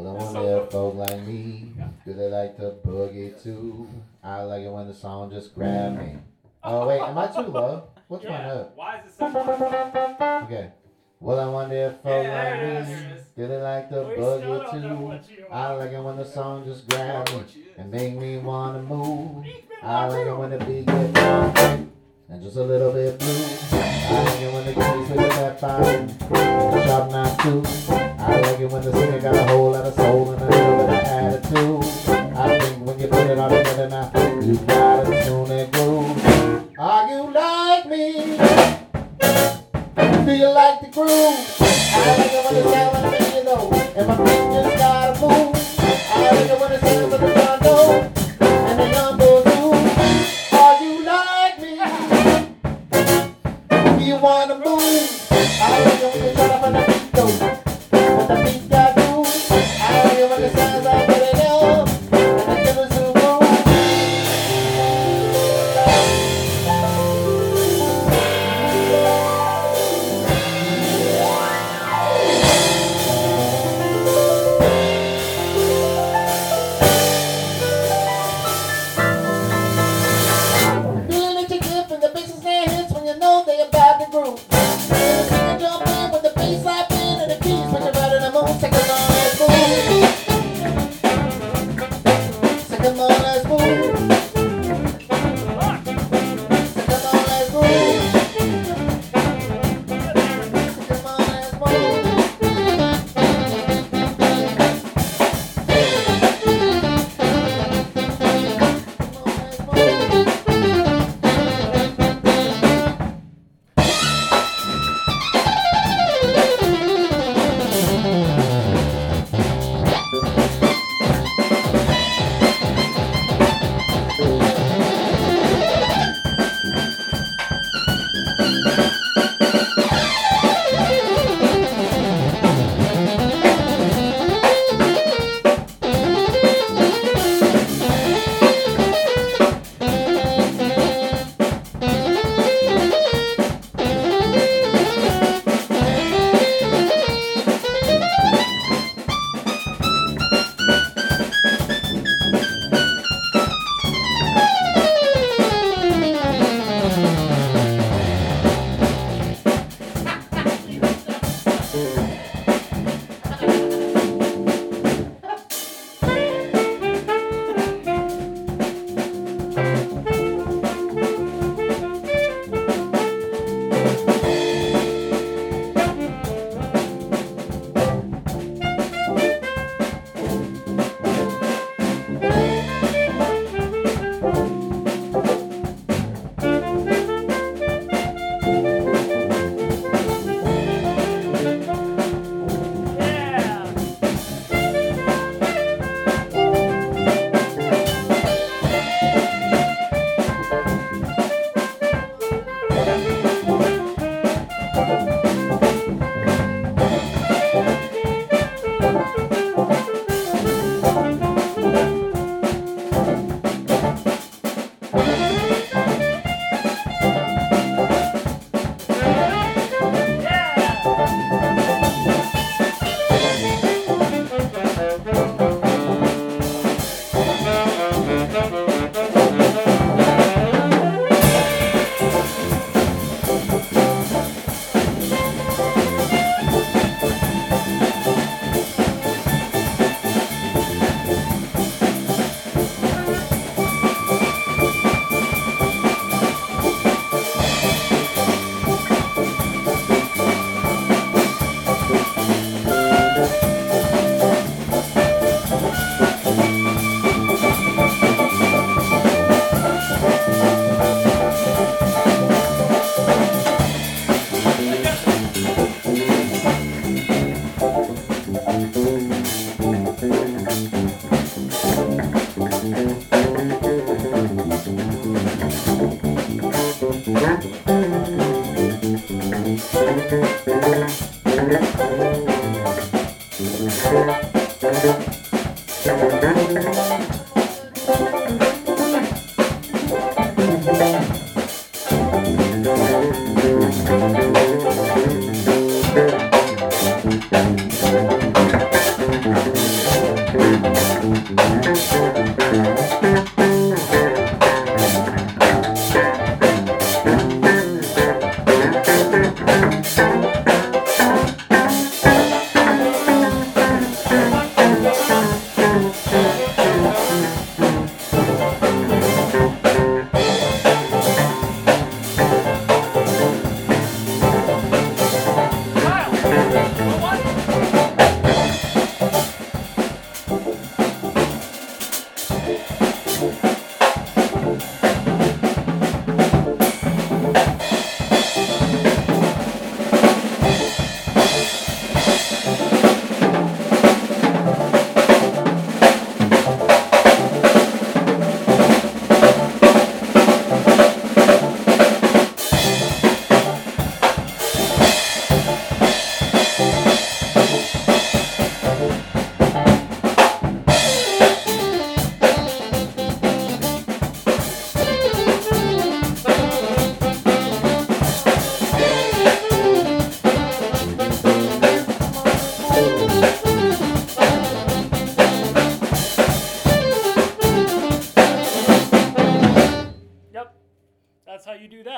Well, I wonder if folk like me, do they like to boogie too? I like it when the song just grab me. Oh wait, am I too low? One Yeah. up? Why is it so? Okay. Well, I wonder if folk Yeah, like me, do they like to We boogie too? I like it when the song just grab me and make me wanna move. I like it when the beat get down and just a little bit blue. I like it when the keys with that the sharp nine too. It when the singer got a whole lot of soul and a little bit of attitude. I think when you put it all together now, you got a tune and groove. Are you like me? Do you like the groove? You know they about the groove. Thank